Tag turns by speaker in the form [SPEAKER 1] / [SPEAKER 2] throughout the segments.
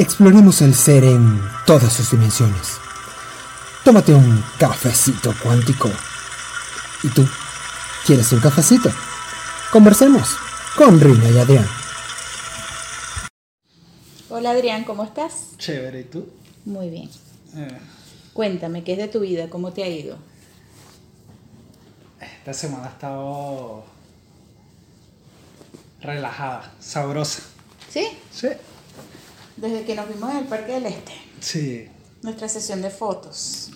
[SPEAKER 1] exploremos el ser en todas sus dimensiones. Tómate un cafecito cuántico. ¿Y tú? ¿Quieres un cafecito? Conversemos con Rina y Adrián.
[SPEAKER 2] Hola Adrián, ¿cómo estás?
[SPEAKER 3] Chévere, ¿y tú?
[SPEAKER 2] Muy bien.
[SPEAKER 3] Eh,
[SPEAKER 2] Cuéntame, ¿qué es de tu vida? ¿Cómo te ha ido?
[SPEAKER 3] esta semana ha estado relajada, sabrosa.
[SPEAKER 2] ¿Sí?
[SPEAKER 3] Sí.
[SPEAKER 2] Desde que nos vimos en el Parque del Este.
[SPEAKER 3] Sí,
[SPEAKER 2] Nuestra sesión de fotos.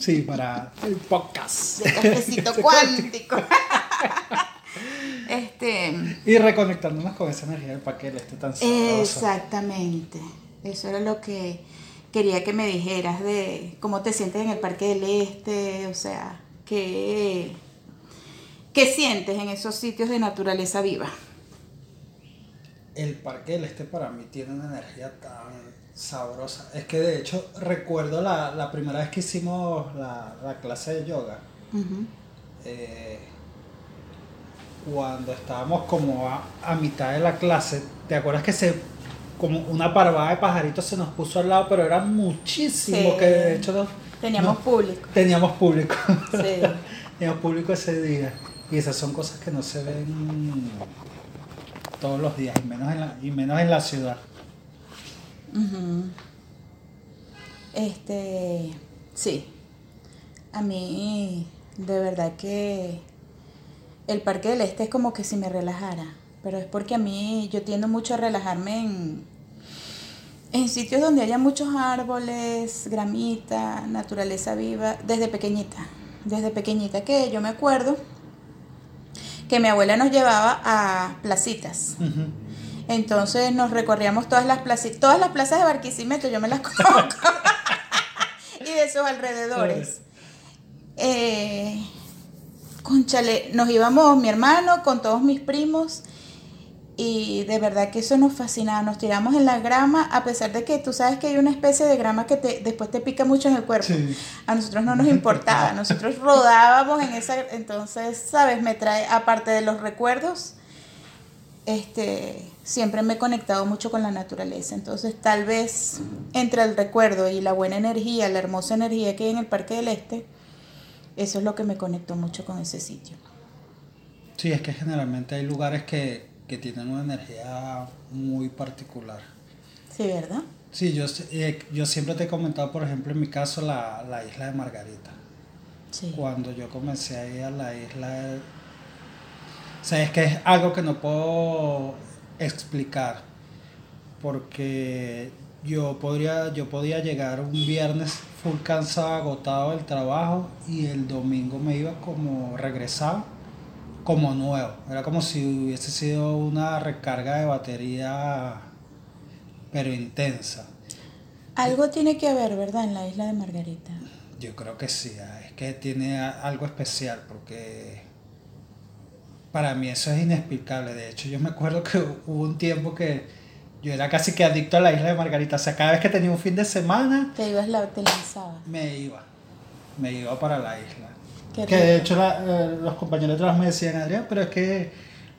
[SPEAKER 3] sí, para el podcast.
[SPEAKER 2] De cafecito cuántico. este.
[SPEAKER 3] Y reconectándonos con esa energía del parque del este tan sabrosa.
[SPEAKER 2] Exactamente. Eso era lo que quería que me dijeras de cómo te sientes en el Parque del Este, o sea, qué, qué sientes en esos sitios de naturaleza viva.
[SPEAKER 3] El parque del este para mí tiene una energía tan sabrosa. Es que de hecho recuerdo la, la primera vez que hicimos la, la clase de yoga. Eh, cuando estábamos como a, a mitad de la clase, ¿te acuerdas que se como una parvada de pajaritos se nos puso al lado, pero eran muchísimos
[SPEAKER 2] Sí.
[SPEAKER 3] que de hecho no-
[SPEAKER 2] Teníamos
[SPEAKER 3] no-
[SPEAKER 2] público.
[SPEAKER 3] teníamos público.
[SPEAKER 2] Sí.
[SPEAKER 3] teníamos público ese día. Y esas son cosas que no se ven todos los días, y menos en la, y menos en la ciudad.
[SPEAKER 2] Este, sí. A mí, de verdad que el Parque del Este es como que si me relajara. Pero es porque a mí yo tiendo mucho a relajarme en, en sitios donde haya muchos árboles, gramita, naturaleza viva, desde pequeñita. Desde pequeñita que yo me acuerdo que mi abuela nos llevaba a placitas. Entonces nos recorríamos todas las plazas, todas las plazas de Barquisimeto, yo me las conozco. y de sus alrededores. Eh, conchale, nos íbamos mi hermano con todos mis primos y de verdad que eso nos fascinaba. Nos tiramos en la grama, a pesar de que tú sabes que hay una especie de grama que te, después te pica mucho en el cuerpo.
[SPEAKER 3] Sí.
[SPEAKER 2] A nosotros no nos importaba, nosotros rodábamos en esa, entonces, sabes, me trae, aparte de los recuerdos, este, siempre me he conectado mucho con la naturaleza. Entonces, tal vez entre el recuerdo y la buena energía, la hermosa energía que hay en el Parque del Este, eso es lo que me conectó mucho con ese sitio.
[SPEAKER 3] Sí, es que generalmente hay lugares que, que tienen una energía muy particular.
[SPEAKER 2] Sí, ¿verdad?
[SPEAKER 3] Sí, yo, eh, yo siempre te he comentado, por ejemplo, en mi caso, la, la isla de Margarita.
[SPEAKER 2] Sí.
[SPEAKER 3] Cuando yo comencé a ir a la isla, o sea, es que es algo que no puedo explicar, porque yo podría, yo podía llegar un viernes full cansado, agotado del trabajo, y el domingo me iba como regresaba, como nuevo. Era como si hubiese sido una recarga de batería, pero intensa.
[SPEAKER 2] Algo tiene que haber, ¿verdad? En la isla de Margarita.
[SPEAKER 3] Yo creo que sí, ah, es que tiene algo especial porque para mí eso es inexplicable. De hecho, yo me acuerdo que hubo un tiempo que yo era casi que adicto a la isla de Margarita. O sea, cada vez que tenía un fin de semana,
[SPEAKER 2] Te ibas, la, te lanzabas.
[SPEAKER 3] me iba. Me iba para la isla.
[SPEAKER 2] Qué
[SPEAKER 3] que de hecho la- eh, los compañeros de trabajo me decían, Adrián, pero es que...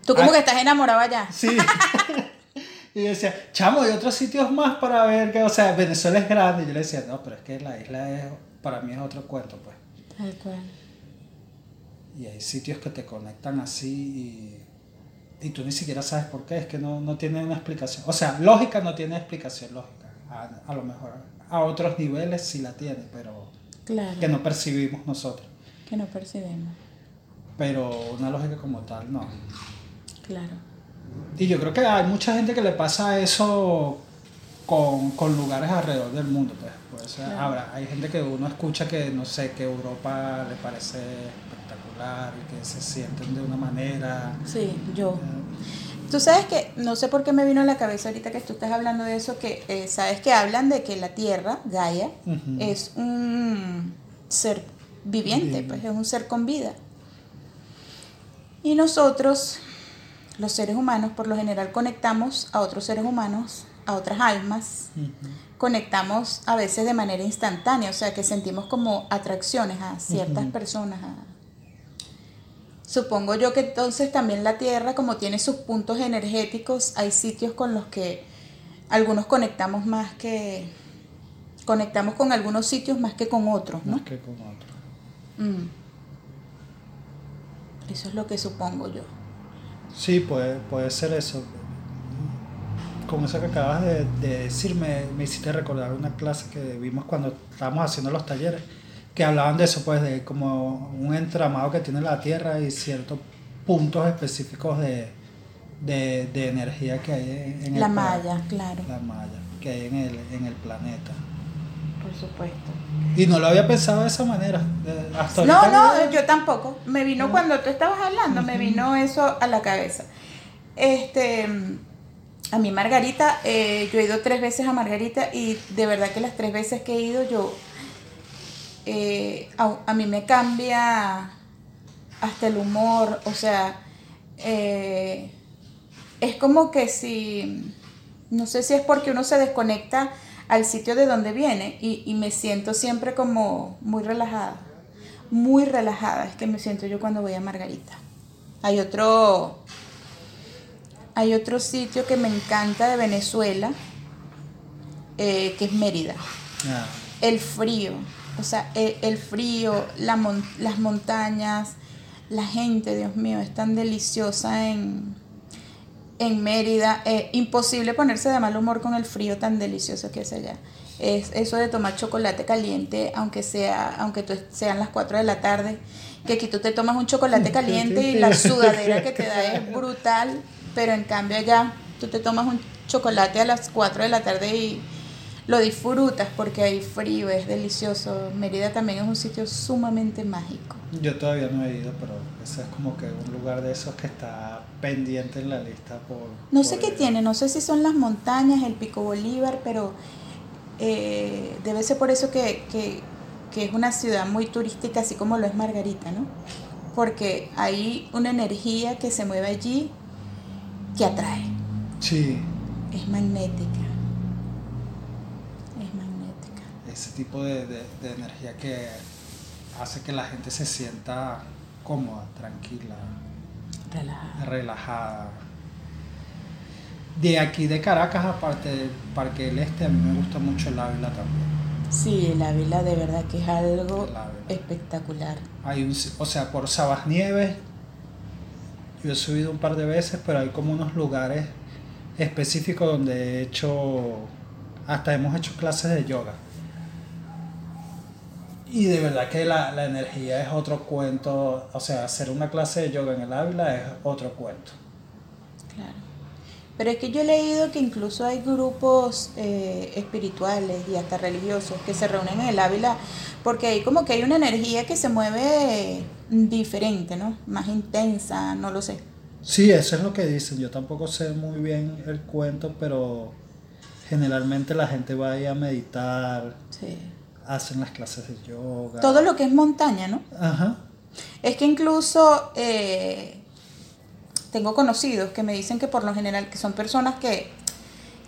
[SPEAKER 2] Tú como
[SPEAKER 3] Ah,
[SPEAKER 2] que estás enamorado allá.
[SPEAKER 3] Sí. y decía, chamo, hay otros sitios más para ver que, o sea, Venezuela es grande. Y yo le decía, no, pero es que la isla es, para mí es otro cuento, pues.
[SPEAKER 2] Tal cual.
[SPEAKER 3] Y hay sitios que te conectan así y, y tú ni siquiera sabes por qué, es que no, no tiene una explicación. O sea, lógica no tiene explicación lógica. A, a lo mejor a otros niveles sí la tiene, pero
[SPEAKER 2] Claro.
[SPEAKER 3] que no percibimos nosotros.
[SPEAKER 2] Que no percibimos.
[SPEAKER 3] Pero una lógica como tal, no.
[SPEAKER 2] Claro.
[SPEAKER 3] Y yo creo que hay mucha gente que le pasa eso con, con lugares alrededor del mundo. Pues. Pues,
[SPEAKER 2] Claro.
[SPEAKER 3] Ahora, hay gente que uno escucha que, no sé, que Europa le parece espectacular y que se sienten de una manera.
[SPEAKER 2] Sí, yo.
[SPEAKER 3] eh,
[SPEAKER 2] Tú sabes que, no sé por qué me vino a la cabeza ahorita que tú estás hablando de eso, que eh, sabes que hablan de que la Tierra, Gaia, es un ser viviente, pues es un ser con vida. Y nosotros, los seres humanos, por lo general conectamos a otros seres humanos, a otras almas, conectamos a veces de manera instantánea, o sea que sentimos como atracciones a ciertas personas. a- Supongo yo que entonces también la Tierra, como tiene sus puntos energéticos, hay sitios con los que algunos conectamos más que, conectamos con algunos sitios más que con otros, ¿no?
[SPEAKER 3] Más que con otros.
[SPEAKER 2] Mm. Eso es lo que supongo yo.
[SPEAKER 3] Sí, puede, puede ser eso. Con eso que acabas de, de decir, me, me hiciste recordar una clase que vimos cuando estábamos haciendo los talleres, que hablaban de eso, pues, de como un entramado que tiene la Tierra y ciertos puntos específicos de, de, de energía que hay en el
[SPEAKER 2] La malla, claro,
[SPEAKER 3] La malla que hay en el, en el planeta.
[SPEAKER 2] por supuesto.
[SPEAKER 3] Y no lo había pensado de esa manera. Hasta
[SPEAKER 2] No,
[SPEAKER 3] ahorita
[SPEAKER 2] no, yo tampoco. Me vino cuando tú estabas hablando, me vino eso a la cabeza. Este, a mí Margarita, eh, yo he ido tres veces a Margarita y de verdad que las tres veces que he ido yo, eh, a, a mí me cambia hasta el humor, o sea, eh, es como que si, no sé si es porque uno se desconecta al sitio de donde viene y, y me siento siempre como muy relajada, muy relajada, es que me siento yo cuando voy a Margarita. Hay otro, hay otro sitio que me encanta de Venezuela, eh, que es Mérida.
[SPEAKER 3] Ah,
[SPEAKER 2] el frío, o sea, el, el frío, la mon- las montañas, la gente, Dios mío, es tan deliciosa en, en Mérida. Eh, imposible ponerse de mal humor con el frío tan delicioso que es allá. Es eso de tomar chocolate caliente, aunque sea, aunque sean las 4 de la tarde, que aquí tú te tomas un chocolate caliente y la sudadera que te da es brutal, pero en cambio allá tú te tomas un chocolate a las 4 de la tarde y lo disfrutas porque hay frío, es delicioso. Mérida también es un sitio sumamente mágico.
[SPEAKER 3] yo todavía no he ido, pero ese es como que un lugar de esos que está pendiente en la lista por...
[SPEAKER 2] No sé
[SPEAKER 3] por
[SPEAKER 2] qué tiene, no sé si son las montañas, el Pico Bolívar, pero eh, debe ser por eso que, que- que es una ciudad muy turística, así como lo es Margarita, ¿no? Porque hay una energía que se mueve allí que atrae,
[SPEAKER 3] Sí,
[SPEAKER 2] es magnética. Es magnética.
[SPEAKER 3] Ese tipo de, de- de energía que hace que la gente se sienta cómoda, tranquila,
[SPEAKER 2] Relajada.
[SPEAKER 3] relajada. De aquí de Caracas, aparte del Parque del Este, a mí me gusta mucho el Ávila también.
[SPEAKER 2] Sí, el Ávila de verdad que es algo espectacular.
[SPEAKER 3] Hay un, o sea, por Sabas Nieves, yo he subido un par de veces, pero hay como unos lugares específicos donde he hecho, hasta hemos hecho clases de yoga. Y de verdad que la, la energía es otro cuento, o sea, hacer una clase de yoga en el Ávila es otro cuento.
[SPEAKER 2] Claro. Pero es que yo he leído que incluso hay grupos eh, espirituales y hasta religiosos que se reúnen en el Ávila porque ahí como que hay una energía que se mueve diferente, ¿no? Más intensa, no lo sé.
[SPEAKER 3] Sí, eso es lo que dicen. Yo tampoco sé muy bien el cuento, pero generalmente la gente va ahí a meditar,
[SPEAKER 2] Sí.
[SPEAKER 3] Hacen las clases de yoga.
[SPEAKER 2] Todo lo que es montaña, ¿no?
[SPEAKER 3] Ajá.
[SPEAKER 2] Es que incluso eh, tengo conocidos que me dicen que por lo general que son personas que,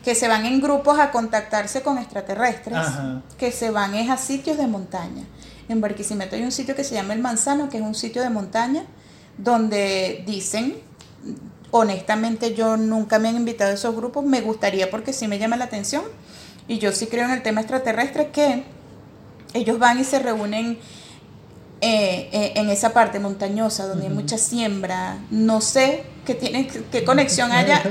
[SPEAKER 2] que se van en grupos a contactarse con extraterrestres,
[SPEAKER 3] Ajá.
[SPEAKER 2] que se van es a sitios de montaña. En Barquisimeto hay un sitio que se llama El Manzano, que es un sitio de montaña, donde dicen, honestamente yo nunca me han invitado a esos grupos, me gustaría porque sí me llama la atención, y yo sí creo en el tema extraterrestre, que ellos van y se reúnen eh, eh, en esa parte montañosa donde hay mucha siembra. No sé qué tiene, qué conexión haya.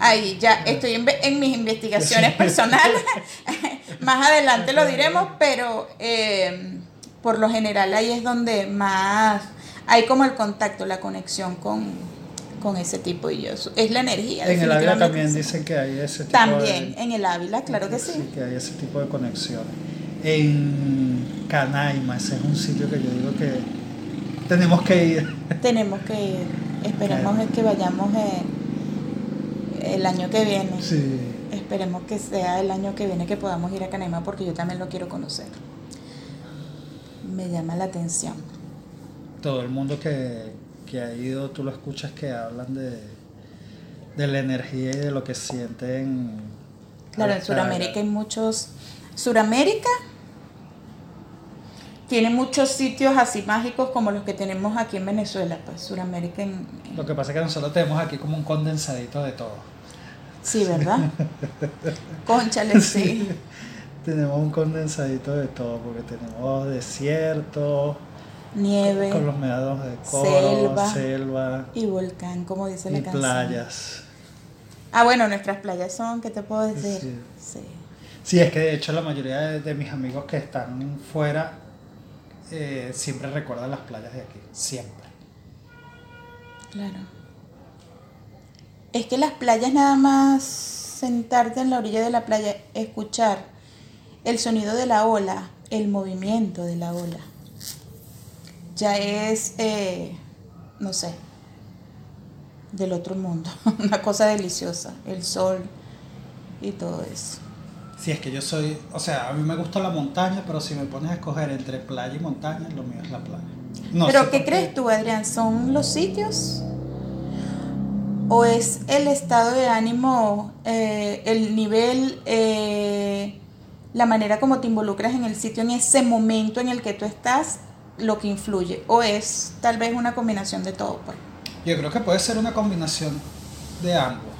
[SPEAKER 2] Ahí ya estoy en, en mis investigaciones personales. más adelante lo diremos, pero eh, por lo general ahí es donde más hay como el contacto, la conexión con, con ese tipo y yo. Es la energía.
[SPEAKER 3] En el Ávila también
[SPEAKER 2] sí.
[SPEAKER 3] dicen que hay ese tipo
[SPEAKER 2] También,
[SPEAKER 3] de...
[SPEAKER 2] en el Ávila, claro que sí.
[SPEAKER 3] que hay ese tipo de conexiones. En Canaima, ese es un sitio que yo digo que tenemos que ir.
[SPEAKER 2] Tenemos que ir. Esperemos que vayamos el año que viene.
[SPEAKER 3] Sí.
[SPEAKER 2] Esperemos que sea el año que viene que podamos ir a Canaima porque yo también lo quiero conocer. Me llama la atención.
[SPEAKER 3] Todo el mundo que, que ha ido, tú lo escuchas que hablan de, de la energía y de lo que sienten.
[SPEAKER 2] Claro, en Sudamérica hay muchos. Sudamérica tiene muchos sitios así mágicos como los que tenemos aquí en Venezuela. Pues Sudamérica en, en-
[SPEAKER 3] Lo que pasa es que nosotros tenemos aquí como un condensadito de todo.
[SPEAKER 2] Sí, ¿verdad? Conchale, sí.
[SPEAKER 3] tenemos un condensadito de todo, porque tenemos desierto,
[SPEAKER 2] Nieve,
[SPEAKER 3] con los meados de coro,
[SPEAKER 2] selva,
[SPEAKER 3] selva
[SPEAKER 2] y volcán, como dice la
[SPEAKER 3] y
[SPEAKER 2] canción.
[SPEAKER 3] playas.
[SPEAKER 2] Ah, bueno, nuestras playas son, ¿qué te puedo decir?
[SPEAKER 3] Sí.
[SPEAKER 2] Sí.
[SPEAKER 3] Sí, es que de hecho la mayoría de, de mis amigos que están fuera eh, siempre recuerdan las playas de aquí, siempre.
[SPEAKER 2] Claro. Es que las playas nada más sentarte en la orilla de la playa, escuchar el sonido de la ola, el movimiento de la ola, ya es, eh, no sé, del otro mundo, una cosa deliciosa, el sol y todo eso.
[SPEAKER 3] Sí, es que yo soy, o sea, a mí me gusta la montaña, pero si me pones a escoger entre playa y montaña, lo mío es la playa. No
[SPEAKER 2] Pero ¿qué crees tú, Adrián? ¿Son los sitios? ¿O es el estado de ánimo, eh, el nivel, eh, la manera como te involucras en el sitio en ese momento en el que tú estás, lo que influye? ¿O es tal vez una combinación de todo? Pues?
[SPEAKER 3] Yo creo que puede ser una combinación de ambos.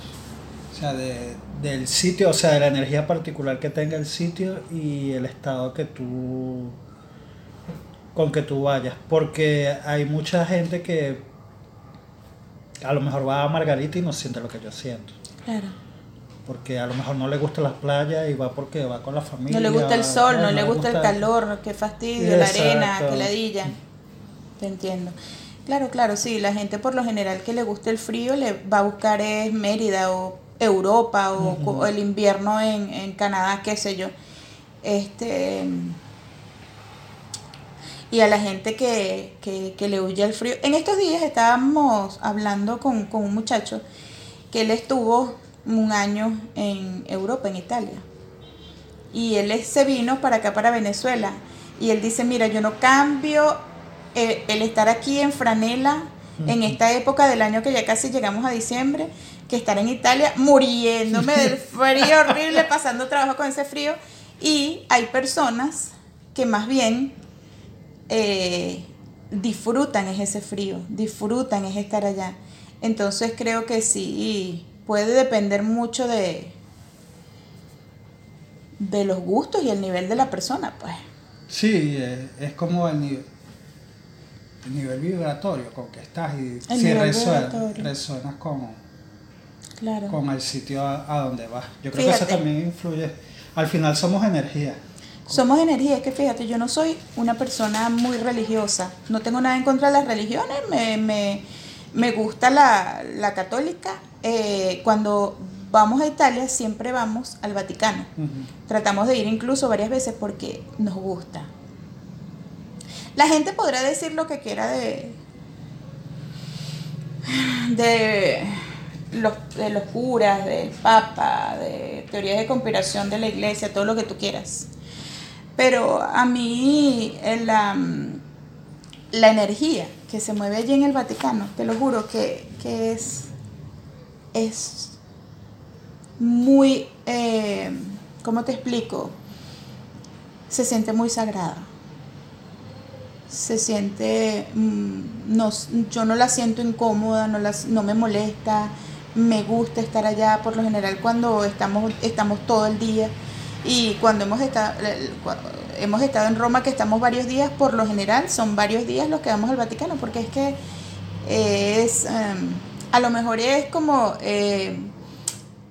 [SPEAKER 3] O sea, de, del sitio, o sea, de la energía particular que tenga el sitio y el estado que tú con que tú vayas. Porque hay mucha gente que a lo mejor va a Margarita y no siente lo que yo siento.
[SPEAKER 2] Claro.
[SPEAKER 3] Porque a lo mejor no le gustan las playas y va porque va con la familia.
[SPEAKER 2] No le gusta el sol, no le gusta el calor, qué fastidio, la arena, qué ladilla. Te entiendo. Claro, claro, sí, la gente por lo general que le gusta el frío le va a buscar es Mérida o Europa o, el invierno en, en Canadá, qué sé yo. Este y a la gente que, que, que le huye al frío. En estos días estábamos hablando con, con un muchacho que él estuvo un año en Europa, en Italia y él se vino para acá, para Venezuela. Y él dice, mira, yo no cambio eh, el estar aquí en franela en esta época del año que ya casi llegamos a diciembre, que estar en Italia muriéndome del frío horrible, pasando trabajo con ese frío. Y hay personas que más bien eh, disfrutan es ese frío, disfrutan es estar allá. Entonces creo que sí, puede depender mucho de, de los gustos y el nivel de la persona, pues.
[SPEAKER 3] Sí, eh, es como el nivel, el nivel vibratorio con que estás y
[SPEAKER 2] El
[SPEAKER 3] si resuenas con,
[SPEAKER 2] Claro.
[SPEAKER 3] con el sitio a, a donde vas. Yo creo que eso también influye. Al final somos energía.
[SPEAKER 2] Somos energía, es que fíjate, yo no soy una persona muy religiosa, no tengo nada en contra de las religiones, me, me, me gusta la, la católica. Eh, cuando vamos a Italia siempre vamos al Vaticano. Tratamos de ir incluso varias veces porque nos gusta. La gente podrá decir lo que quiera de de los, de los curas, del papa, de teorías de conspiración de la iglesia, todo lo que tú quieras. Pero a mí la, la energía que se mueve allí en el Vaticano, te lo juro que, que es, es muy, eh, ¿cómo te explico? Se siente muy sagrada. Se siente, mm, no, yo no la siento incómoda, no, las, no me molesta, me gusta estar allá por lo general cuando estamos, estamos todo el día y cuando hemos estado, hemos estado en Roma que estamos varios días, por lo general son varios días los que vamos al Vaticano porque es que es, em, a lo mejor es como... eh,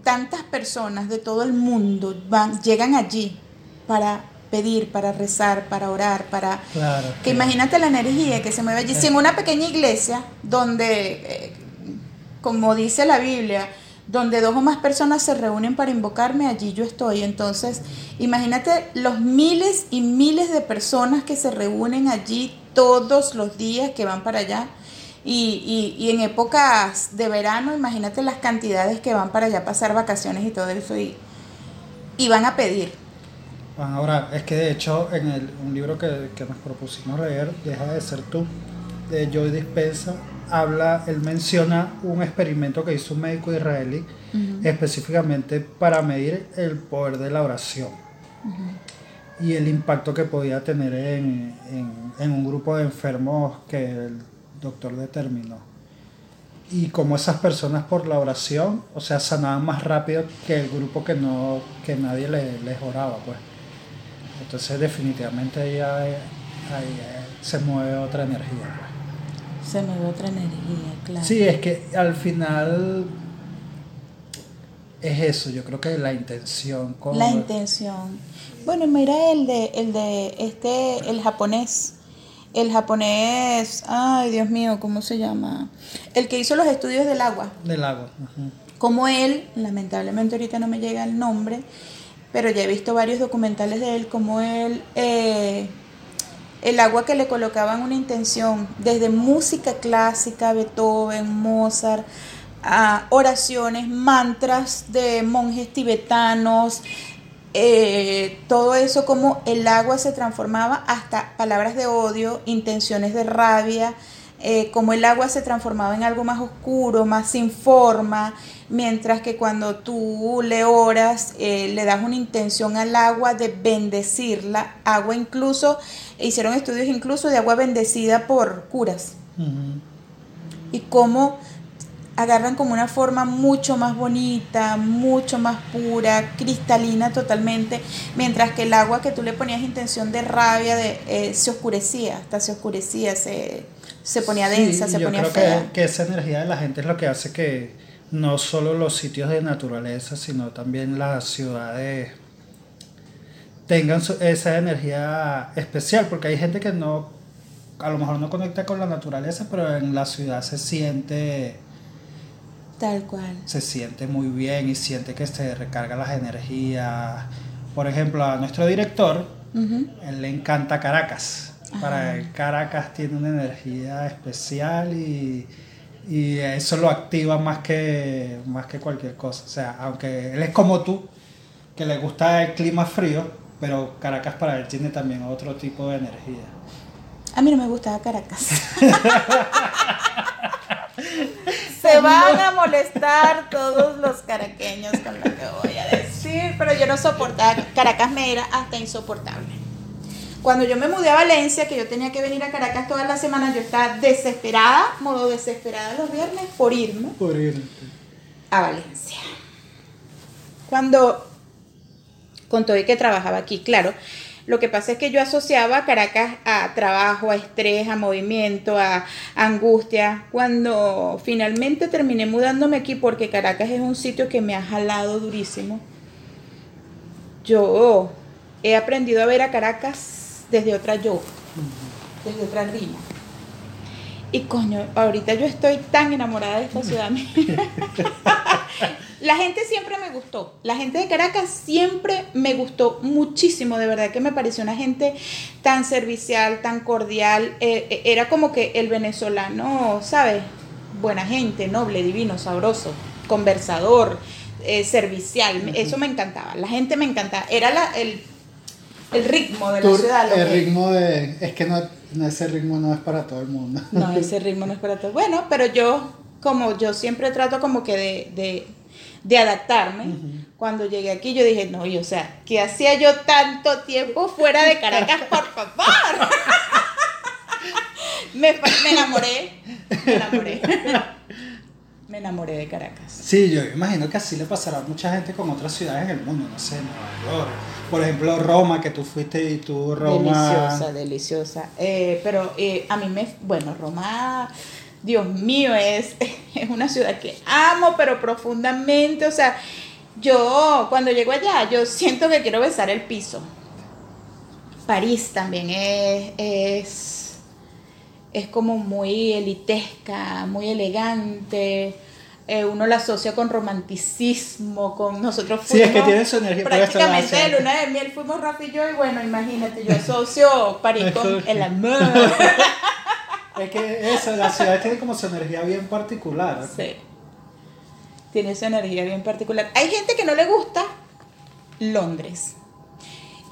[SPEAKER 2] tantas personas de todo el mundo van, llegan allí para pedir, para rezar, para orar, para...
[SPEAKER 3] Claro.
[SPEAKER 2] Que imagínate la energía que se mueve allí. Si en una pequeña iglesia donde, eh, como dice la Biblia, donde dos o más personas se reúnen para invocarme, allí yo estoy. Entonces, imagínate los miles y miles de personas que se reúnen allí todos los días que van para allá. Y, en épocas de verano, imagínate las cantidades que van para allá a pasar vacaciones y todo eso. Y, y van a pedir.
[SPEAKER 3] Van a orar. Es que de hecho en el, un libro que, que nos propusimos leer, Deja de ser tú, de Joy Dispensa, habla, él menciona un experimento que hizo un médico israelí específicamente para medir el poder de la oración y el impacto que podía tener en, en- en un grupo de enfermos que el doctor determinó. y como esas personas por la oración, o sea, sanaban más rápido que el grupo que no que nadie les, les oraba, pues. Entonces definitivamente ahí, hay- ahí, eh, se mueve otra energía. pues.
[SPEAKER 2] Se me ve otra energía, claro.
[SPEAKER 3] Sí, es que al final es eso, yo creo que la intención con
[SPEAKER 2] La intención. Bueno, mira el de, el de este, el japonés. El japonés, ay Dios mío, ¿cómo se llama? El que hizo los estudios del agua.
[SPEAKER 3] del agua. ujú.
[SPEAKER 2] Como él, lamentablemente ahorita no me llega el nombre, pero ya he visto varios documentales de él, como él, eh, el agua que le colocaban una intención, desde música clásica, Beethoven, Mozart, a oraciones, mantras de monjes tibetanos, eh, todo eso como el agua se transformaba hasta palabras de odio, intenciones de rabia, eh, como el agua se transformaba en algo más oscuro, más sin forma, mientras que cuando tú le oras, eh, le das una intención al agua de bendecirla, agua incluso, hicieron estudios incluso de agua bendecida por curas. Y cómo agarran como una forma mucho más bonita, mucho más pura, cristalina totalmente, mientras que el agua que tú le ponías intención de rabia de, eh, se oscurecía, hasta se oscurecía, se, se ponía
[SPEAKER 3] Sí,
[SPEAKER 2] densa, se
[SPEAKER 3] yo
[SPEAKER 2] ponía
[SPEAKER 3] creo
[SPEAKER 2] fea.
[SPEAKER 3] que, que esa energía de la gente es lo que hace que no solo los sitios de naturaleza, sino también las ciudades tengan su- esa energía especial, porque hay gente que no, a lo mejor no conecta con la naturaleza, pero en la ciudad se siente,
[SPEAKER 2] Tal cual.
[SPEAKER 3] se siente muy bien y siente que se recarga las energías. Por ejemplo, a nuestro director, él le encanta Caracas. Para Caracas tiene una energía especial y, y eso lo activa más que, más que cualquier cosa. O sea, aunque él es como tú, que le gusta el clima frío, pero Caracas para él tiene también otro tipo de energía.
[SPEAKER 2] A mí no me gustaba Caracas. Se van a molestar todos los caraqueños con lo que voy a decir, pero yo no soportaba. Caracas me era hasta insoportable. Cuando yo me mudé a Valencia, que yo tenía que venir a Caracas todas las semanas, yo estaba desesperada, modo desesperada los viernes, por irme
[SPEAKER 3] Por ir.
[SPEAKER 2] a Valencia. Cuando con todo y que trabajaba aquí, claro. Lo que pasa es que yo asociaba Caracas a trabajo, a estrés, a movimiento, a angustia. Cuando finalmente terminé mudándome aquí, porque Caracas es un sitio que me ha jalado durísimo, yo he aprendido a ver a Caracas desde otra yo, desde otra rima. Y coño, ahorita yo estoy tan enamorada de esta ciudad. La gente siempre me gustó. La gente de Caracas siempre me gustó muchísimo. De verdad que me pareció una gente tan servicial, tan cordial. Eh, eh, era como que el venezolano, ¿sabes? Buena gente, noble, divino, sabroso, conversador, eh, servicial. Eso me encantaba. La gente me encantaba. Era la- el, el ritmo de la ciudad. lo
[SPEAKER 4] el
[SPEAKER 2] que-
[SPEAKER 4] ritmo de. Es que no, no, ese ritmo no es para todo el mundo.
[SPEAKER 2] no, ese ritmo no es para todos. Bueno, pero yo, como yo siempre trato como que de, de, de adaptarme, cuando llegué aquí yo dije, no, y o sea, ¿qué hacía yo tanto tiempo fuera de Caracas, por favor? me, me enamoré, me enamoré. Me enamoré de Caracas.
[SPEAKER 3] Sí, yo imagino que así le pasará a mucha gente con otras ciudades en el mundo, no sé, Nueva York. Por ejemplo, Roma, que tú fuiste y tú Roma...
[SPEAKER 2] Deliciosa, deliciosa. Eh, pero eh, a mí me, bueno, Roma, Dios mío, es, es una ciudad que amo, pero profundamente. O sea, yo cuando llego allá, yo siento que quiero besar el piso. París también es, es, es como muy elitesca, muy elegante. Eh, uno la asocia con romanticismo, con nosotros
[SPEAKER 3] Sí, es que
[SPEAKER 2] fuimos
[SPEAKER 3] tiene su energía, la
[SPEAKER 2] Prácticamente de luna de miel fuimos Rafa y yo, y bueno, imagínate, yo asocio París con el amor.
[SPEAKER 3] Es que eso, las ciudades tienen como su energía bien particular.
[SPEAKER 2] Sí. Tiene su energía bien particular. Hay gente que no le gusta Londres.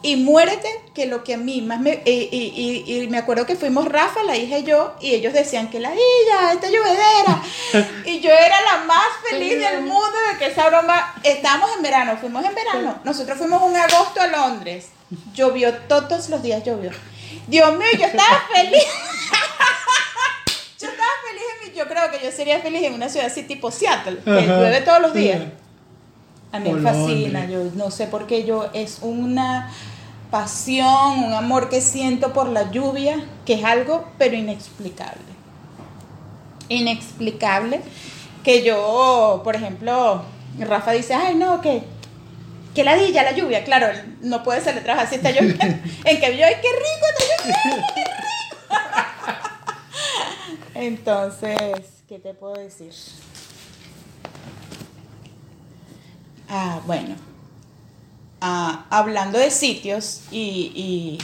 [SPEAKER 2] Y muérete que lo que a mí más me... Y, y- y- y me acuerdo que fuimos Rafa, la hija y yo, y ellos decían que la hija, esta llovedera. y yo era la más feliz del mundo de que esa broma... Estábamos en verano, fuimos en verano. Nosotros fuimos un agosto a Londres. Llovió todos los días, llovió. Dios mío, yo estaba feliz. yo estaba feliz en mi yo creo que yo sería feliz en una ciudad así tipo Seattle, que
[SPEAKER 3] Ajá.
[SPEAKER 2] llueve todos los días.
[SPEAKER 3] Sí.
[SPEAKER 2] A mí me fascina, yo no sé por qué yo es una pasión, un amor que siento por la lluvia, que es algo pero inexplicable. Inexplicable que yo, por ejemplo, Rafa dice, "Ay, no, que que ladilla la lluvia." Claro, no puede salir a trabajar si está lloviendo. en que yo, "Ay, qué rico está lloviendo." qué rico". Entonces, ¿qué te puedo decir? Ah, bueno. Ah, hablando de sitios y,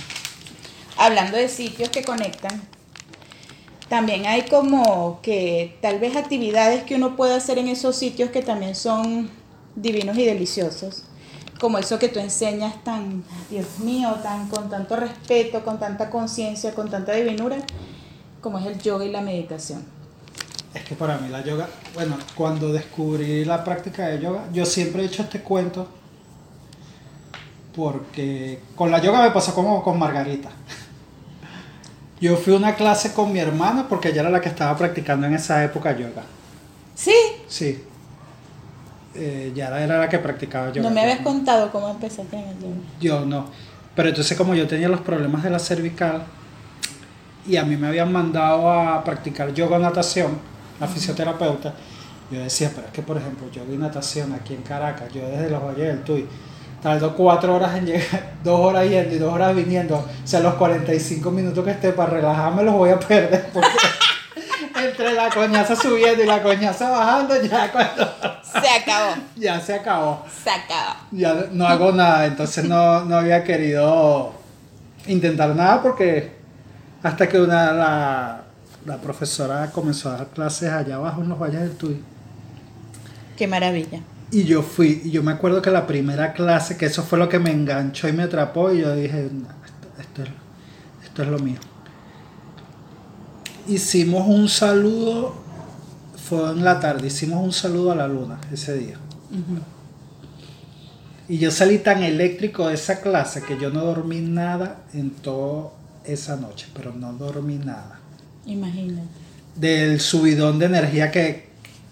[SPEAKER 2] hablando de sitios que conectan, también hay como que tal vez actividades que uno puede hacer en esos sitios que también son divinos y deliciosos. Como eso que tú enseñas tan, Dios mío, tan con tanto respeto, con tanta conciencia, con tanta divinura, como es el yoga y la meditación.
[SPEAKER 3] Es que para mí la yoga, bueno, cuando descubrí la práctica de yoga, yo siempre he hecho este cuento porque con la yoga me pasó como con Margarita. Yo fui a una clase con mi hermana porque ella era la que estaba practicando en esa época yoga.
[SPEAKER 2] Sí,
[SPEAKER 3] Sí. Eh, ya era la que practicaba yoga.
[SPEAKER 2] no me habías contado cómo empezaste en el yoga.
[SPEAKER 3] Yo no. Pero entonces como yo tenía los problemas de la cervical y a mí me habían mandado a practicar yoga natación, la fisioterapeuta, yo decía, pero es que por ejemplo yoga y natación aquí en Caracas, yo desde los Valles del Tuy, tardo cuatro horas en llegar, dos horas yendo y dos horas viniendo, o sea, los 45 minutos que esté para relajarme los voy a perder porque entre la coñaza subiendo y la coñaza bajando, ya cuando
[SPEAKER 2] Se acabó,
[SPEAKER 3] ya se acabó
[SPEAKER 2] se acabó.
[SPEAKER 3] ya no hago nada, entonces no, no había querido intentar nada porque hasta que una la, la profesora comenzó a dar clases allá abajo en los valles del Tuy
[SPEAKER 2] Qué maravilla.
[SPEAKER 3] Y yo fui y yo me acuerdo que la primera clase que eso fue lo que me enganchó y me atrapó y yo dije "No, esto, esto es, esto es lo mío hicimos un saludo fue en la tarde hicimos un saludo a la luna ese día y yo salí tan eléctrico de esa clase que yo no dormí nada en toda esa noche, pero no dormí nada.
[SPEAKER 2] Imagínate.
[SPEAKER 3] Del subidón de energía que,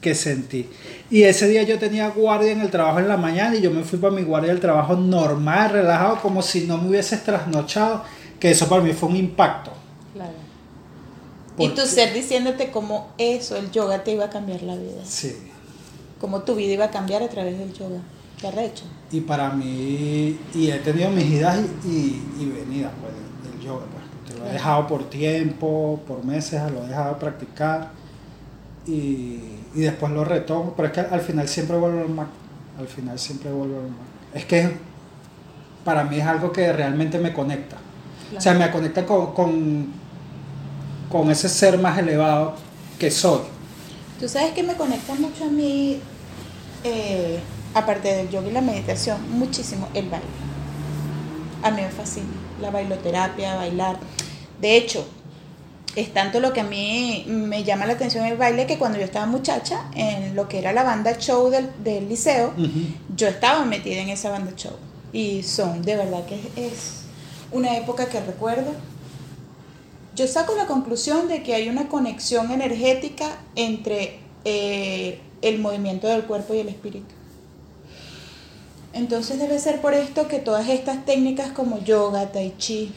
[SPEAKER 3] que sentí. Y ese día yo tenía guardia en el trabajo en la mañana y yo me fui para mi guardia del trabajo normal, relajado, como si no me hubieses trasnochado, que eso para mí fue un impacto.
[SPEAKER 2] Claro. Y tu ser diciéndote cómo eso, el yoga, te iba a cambiar la vida.
[SPEAKER 3] Sí.
[SPEAKER 2] Cómo tu vida iba a cambiar a través del yoga. ¿Qué arrecho?
[SPEAKER 3] Y para mí, y he tenido mis idas y, y- y venidas pues, del, yoga. Pues, porque lo he dejado por tiempo, por meses, lo he dejado de practicar y, y después lo retomo. Pero es que al final siempre vuelvo al mar. Al final siempre vuelvo al mar. Es que para mí es algo que realmente me conecta. O sea, me conecta con, con, con ese ser más elevado que soy.
[SPEAKER 2] Tú sabes que me conecta mucho a mí, eh, aparte del yoga y la meditación, muchísimo el baile. A mí me fascina la bailoterapia, bailar. De hecho, es tanto lo que a mí me llama la atención el baile que cuando yo estaba muchacha, en lo que era la banda show del, del liceo, yo estaba metida en esa banda show. Y son, de verdad que es, es una época que recuerdo. Yo saco la conclusión de que hay una conexión energética entre eh, el movimiento del cuerpo y el espíritu. Entonces debe ser por esto que todas estas técnicas como yoga, tai chi,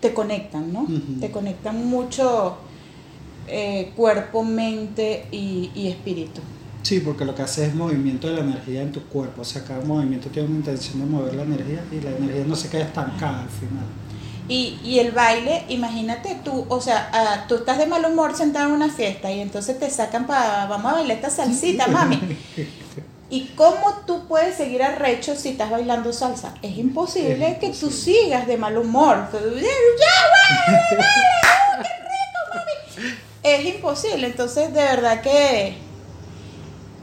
[SPEAKER 2] te conectan, ¿no? Te conectan mucho eh, cuerpo, mente y, y espíritu.
[SPEAKER 3] Sí, porque lo que hace es movimiento de la energía en tu cuerpo. O sea, cada movimiento tiene una intención de mover la energía y la energía no se queda estancada al final.
[SPEAKER 2] Y, y el baile, imagínate tú, o sea, ah, tú estás de mal humor sentado en una fiesta y entonces te sacan para, vamos a bailar esta salsita, mami. ¿Y cómo tú puedes seguir arrecho si estás bailando salsa? Es imposible
[SPEAKER 3] Es
[SPEAKER 2] que tú sigas de mal humor. Es imposible. Entonces, de verdad que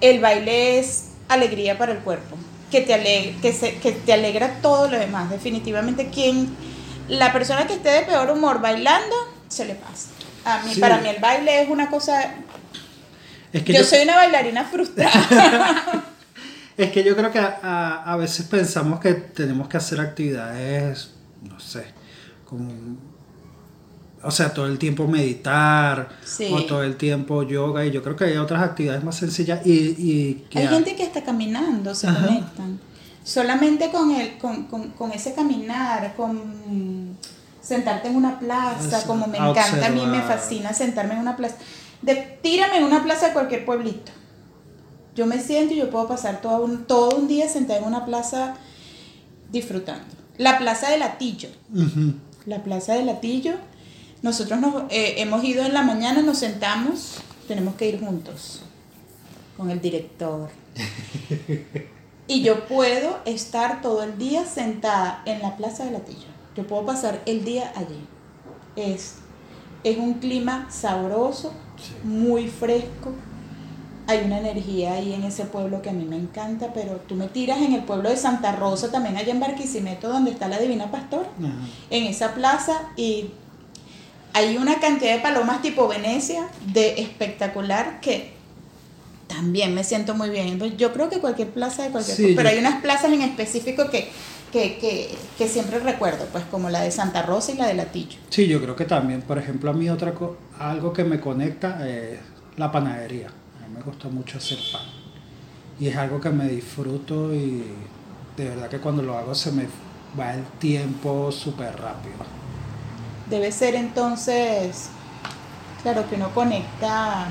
[SPEAKER 2] el baile es alegría para el cuerpo. Que te, ale- que, se- que te alegra todo lo demás. Definitivamente, quien, la persona que esté de peor humor bailando, se le pasa. A mí,
[SPEAKER 3] Sí.
[SPEAKER 2] Para mí el baile es una cosa...
[SPEAKER 3] Es que
[SPEAKER 2] Yo
[SPEAKER 3] yo,
[SPEAKER 2] soy una bailarina frustrada.
[SPEAKER 3] es que yo creo que a, a- a veces pensamos que tenemos que hacer actividades, no sé, como o sea, todo el tiempo meditar
[SPEAKER 2] Sí.
[SPEAKER 3] o todo el tiempo yoga y yo creo que hay otras actividades más sencillas y, y que
[SPEAKER 2] Hay gente que está caminando, se
[SPEAKER 3] Ajá.
[SPEAKER 2] conectan. Solamente con, el, con, con, con ese caminar, con sentarte en una plaza,
[SPEAKER 3] Eso,
[SPEAKER 2] como me
[SPEAKER 3] a
[SPEAKER 2] encanta, a mí me fascina sentarme en una plaza. De, tírame en una plaza de cualquier pueblito. Yo me siento y yo puedo pasar todo un, todo un día sentada en una plaza disfrutando. La plaza de Latillo. La plaza de Latillo. Nosotros nos, eh, hemos ido en la mañana, nos sentamos, tenemos que ir juntos con el director. Y yo puedo estar todo el día sentada en la plaza de Latillo. Yo puedo pasar el día allí. Es, es un clima sabroso, muy fresco. Hay una energía ahí en ese pueblo que a mí me encanta, pero tú me tiras en el pueblo de Santa Rosa, también allá en Barquisimeto, donde está la Divina Pastora
[SPEAKER 3] Ajá.
[SPEAKER 2] en esa plaza y hay una cantidad de palomas tipo Venecia de espectacular que también me siento muy bien. Entonces, Yo creo que cualquier plaza de cualquier
[SPEAKER 3] Sí,
[SPEAKER 2] pero
[SPEAKER 3] yo-
[SPEAKER 2] hay unas plazas en específico que, que, que, que siempre recuerdo, pues como la de Santa Rosa y la de Latillo.
[SPEAKER 3] Sí, yo creo que también, por ejemplo, a mí otra co- algo que me conecta es la panadería. Mí me gusta mucho hacer pan. Y es algo que me disfruto y de verdad que cuando lo hago se me va el tiempo súper rápido.
[SPEAKER 2] Debe ser entonces, claro que uno conecta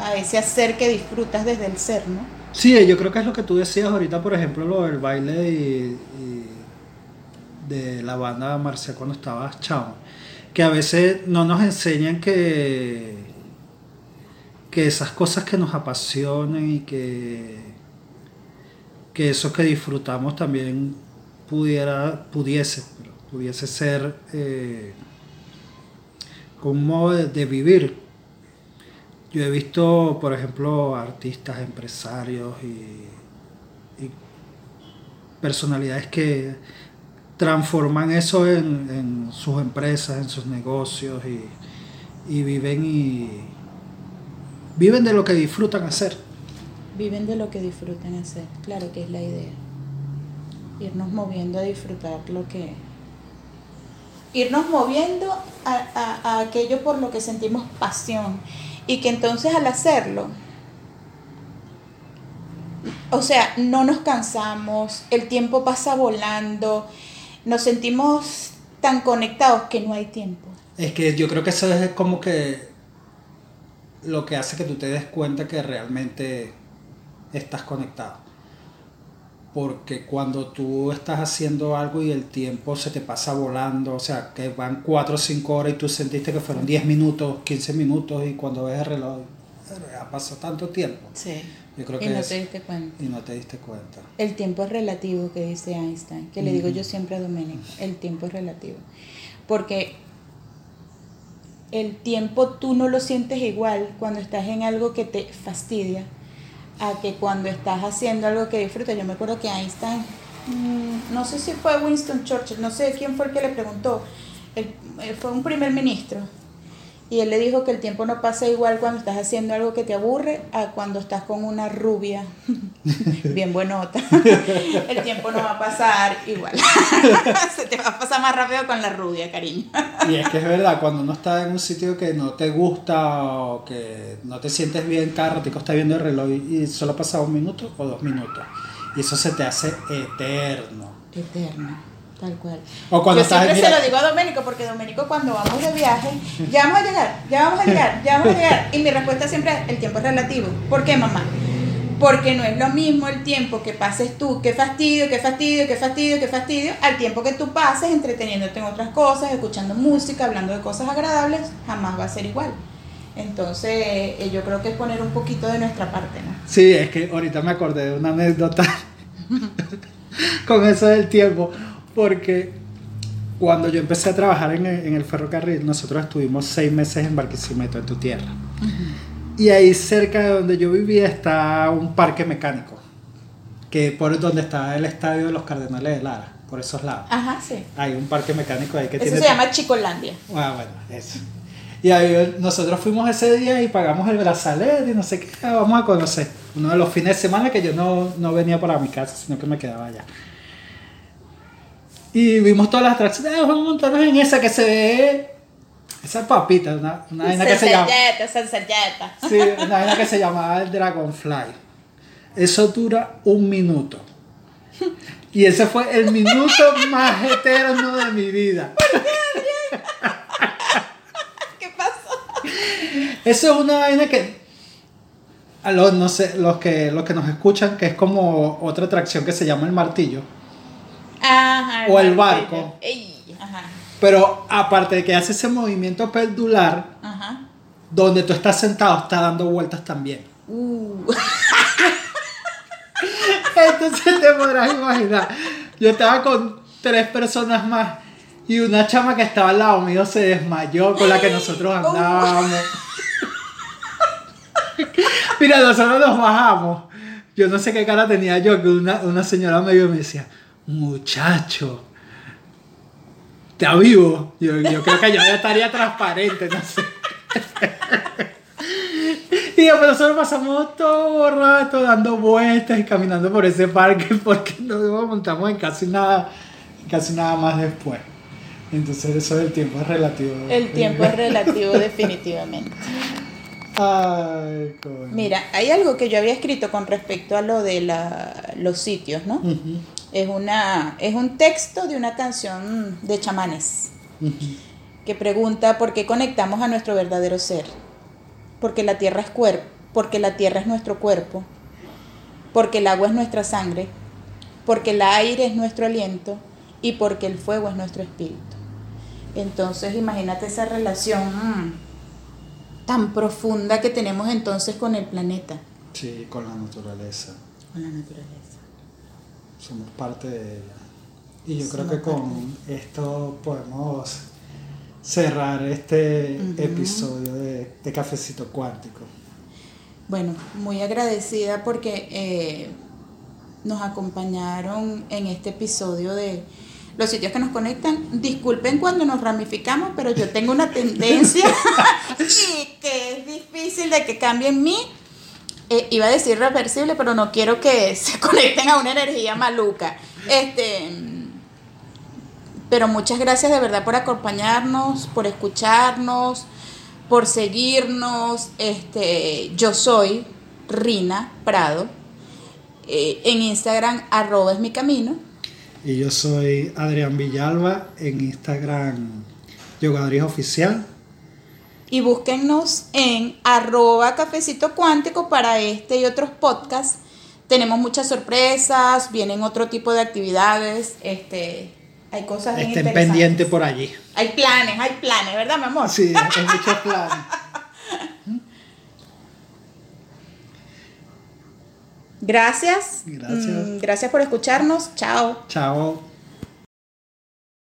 [SPEAKER 2] a ese hacer que disfrutas desde el ser, ¿no?
[SPEAKER 3] Sí, yo creo que es lo que tú decías ahorita, por ejemplo, lo del baile y, y de la banda Marcial cuando estabas chavo. Que a veces no nos enseñan que, que esas cosas que nos apasionan y que, que eso que disfrutamos también pudiera, pudiese, pudiese ser eh, un modo de- de vivir. Yo he visto, por ejemplo, artistas, empresarios y, y personalidades que transforman eso en, en sus empresas, en sus negocios y, y viven y viven de lo que disfrutan hacer.
[SPEAKER 2] Viven de lo que disfrutan hacer, claro que es la idea. Irnos moviendo a disfrutar lo que... Irnos moviendo a, a- a aquello por lo que sentimos pasión. Y que entonces al hacerlo, o sea, no nos cansamos, el tiempo pasa volando, nos sentimos tan conectados que no hay tiempo.
[SPEAKER 3] Es que yo creo que eso es como que lo que hace que tú te des cuenta que realmente estás conectado. Porque cuando tú estás haciendo algo y el tiempo se te pasa volando, o sea, que van 4 o 5 horas y tú sentiste que fueron 10 minutos, 15 minutos y cuando ves el reloj, "Eh, ha pasado tanto tiempo.
[SPEAKER 2] Sí.
[SPEAKER 3] Yo creo
[SPEAKER 2] y
[SPEAKER 3] que
[SPEAKER 2] no
[SPEAKER 3] es-
[SPEAKER 2] te diste cuenta.
[SPEAKER 3] Y no te diste cuenta.
[SPEAKER 2] El tiempo es relativo, que dice Einstein, que le digo yo siempre a Domenico, el tiempo es relativo. Porque el tiempo tú no lo sientes igual cuando estás en algo que te fastidia a que cuando estás haciendo algo que disfrutas. Yo me acuerdo que Einstein, mm, no sé si fue Winston Churchill, no sé quién fue el que le preguntó, eh, fue un primer ministro. Y él le dijo que el tiempo no pasa igual cuando estás haciendo algo que te aburre a cuando estás con una rubia bien buenota. El tiempo no va a pasar igual. Se te va a pasar más rápido con la rubia, cariño.
[SPEAKER 3] Y es que es verdad, cuando uno está en un sitio que no te gusta o que no te sientes bien, cada ratico estás viendo el reloj y solo ha pasado un minuto o dos minutos. Y eso se te hace eterno.
[SPEAKER 2] Eterno, tal cual.
[SPEAKER 3] O cuando
[SPEAKER 2] Yo
[SPEAKER 3] estás
[SPEAKER 2] siempre se lo digo a Domenico, porque Domenico cuando vamos de viaje, ya vamos a llegar, ya vamos a llegar, ya vamos a llegar. Y mi respuesta siempre es, el tiempo es relativo. ¿Por qué, mamá? Porque no es lo mismo el tiempo que pases tú, qué fastidio, qué fastidio, qué fastidio, qué fastidio, al tiempo que tú pases entreteniéndote en otras cosas, escuchando música, hablando de cosas agradables, jamás va a ser igual. Entonces, eh, yo creo que es poner un poquito de nuestra parte, ¿no?
[SPEAKER 3] Sí, es que ahorita me acordé de una anécdota con eso del tiempo, porque cuando yo empecé a trabajar en el, en el ferrocarril, nosotros estuvimos seis meses en Barquisimeto, en tu tierra. Y ahí cerca de donde yo vivía está un parque mecánico, que por donde está el estadio de los Cardenales de Lara, por esos lados.
[SPEAKER 2] Ajá, sí.
[SPEAKER 3] Hay un parque mecánico ahí que
[SPEAKER 2] Eso
[SPEAKER 3] tiene...
[SPEAKER 2] se llama Chicolandia.
[SPEAKER 3] Ah, bueno, eso. Y ahí nosotros fuimos ese día y pagamos el brazalete y no sé qué, vamos a conocer. Uno de los fines de semana que yo no, no venía para mi casa, sino que me quedaba allá. Y vimos todas las atracciones. "Ah, vamos a montarnos en esa que se ve. Esa papita, una, una vaina que se llama. Sí, una vaina que se llamaba el Dragonfly. Eso dura un minuto. Y ese fue el minuto más eterno de mi vida.
[SPEAKER 2] ¿Qué pasó?
[SPEAKER 3] Eso es una vaina que. A los, no sé, los que, los que nos escuchan, que es como otra atracción que se llama el martillo.
[SPEAKER 2] Ajá.
[SPEAKER 3] O el barco.
[SPEAKER 2] Ey, Ajá.
[SPEAKER 3] Pero aparte de que hace ese movimiento pendular,
[SPEAKER 2] Ajá.
[SPEAKER 3] donde tú estás sentado, está dando vueltas también.
[SPEAKER 2] Uh.
[SPEAKER 3] Entonces te podrás imaginar. Yo estaba con tres personas más y una chama que estaba al lado mío se desmayó con la que nosotros andábamos. Mira, nosotros nos bajamos. Yo no sé qué cara tenía yo, que una, una señora me vio y me decía, muchacho, ¿está vivo? Yo, yo creo que yo ya estaría transparente, no sé. Y después nosotros pasamos todo el rato dando vueltas y caminando por ese parque porque no nos montamos en casi nada, casi nada más después. Entonces eso del tiempo es relativo.
[SPEAKER 2] El tiempo es relativo definitivamente.
[SPEAKER 3] Ay, coño.
[SPEAKER 2] Mira, hay algo que yo había escrito con respecto a lo de la- los sitios, ¿no? Es, una, es un texto de una canción de chamanes que pregunta por qué conectamos a nuestro verdadero ser. Porque la tierra es cuerpo, porque la tierra es nuestro cuerpo, porque el agua es nuestra sangre, porque el aire es nuestro aliento y porque el fuego es nuestro espíritu. Entonces imagínate esa relación mm, tan profunda que tenemos entonces con el planeta,
[SPEAKER 3] Sí, con la naturaleza.
[SPEAKER 2] con la naturaleza.
[SPEAKER 3] Somos parte de ella. Y yo creo que con esto podemos cerrar este episodio de, de Cafecito Cuántico.
[SPEAKER 2] Bueno, muy agradecida porque eh, nos acompañaron en este episodio de los sitios que nos conectan. Disculpen cuando nos ramificamos, pero yo tengo una tendencia y que es difícil de que cambie en mí. Eh, iba a decir reversible, pero no quiero que se conecten a una energía maluca. Este, pero muchas gracias de verdad por acompañarnos, por escucharnos, por seguirnos. Este, yo soy Rina Prado. Eh, en Instagram, arroba es mi camino.
[SPEAKER 3] Y yo soy Adrián Villalba en Instagram Yogadris Oficial.
[SPEAKER 2] Y búsquennos en arroba cafecito cuántico para este y otros podcasts. Tenemos muchas sorpresas, vienen otro tipo de actividades, este, hay cosas
[SPEAKER 3] Estén
[SPEAKER 2] interesantes.
[SPEAKER 3] pendientes por allí.
[SPEAKER 2] Hay planes, hay planes, ¿verdad, mi amor?
[SPEAKER 3] Sí, hay muchos planes.
[SPEAKER 2] Gracias.
[SPEAKER 3] Gracias.
[SPEAKER 2] Mm, gracias por escucharnos. Chao.
[SPEAKER 3] Chao.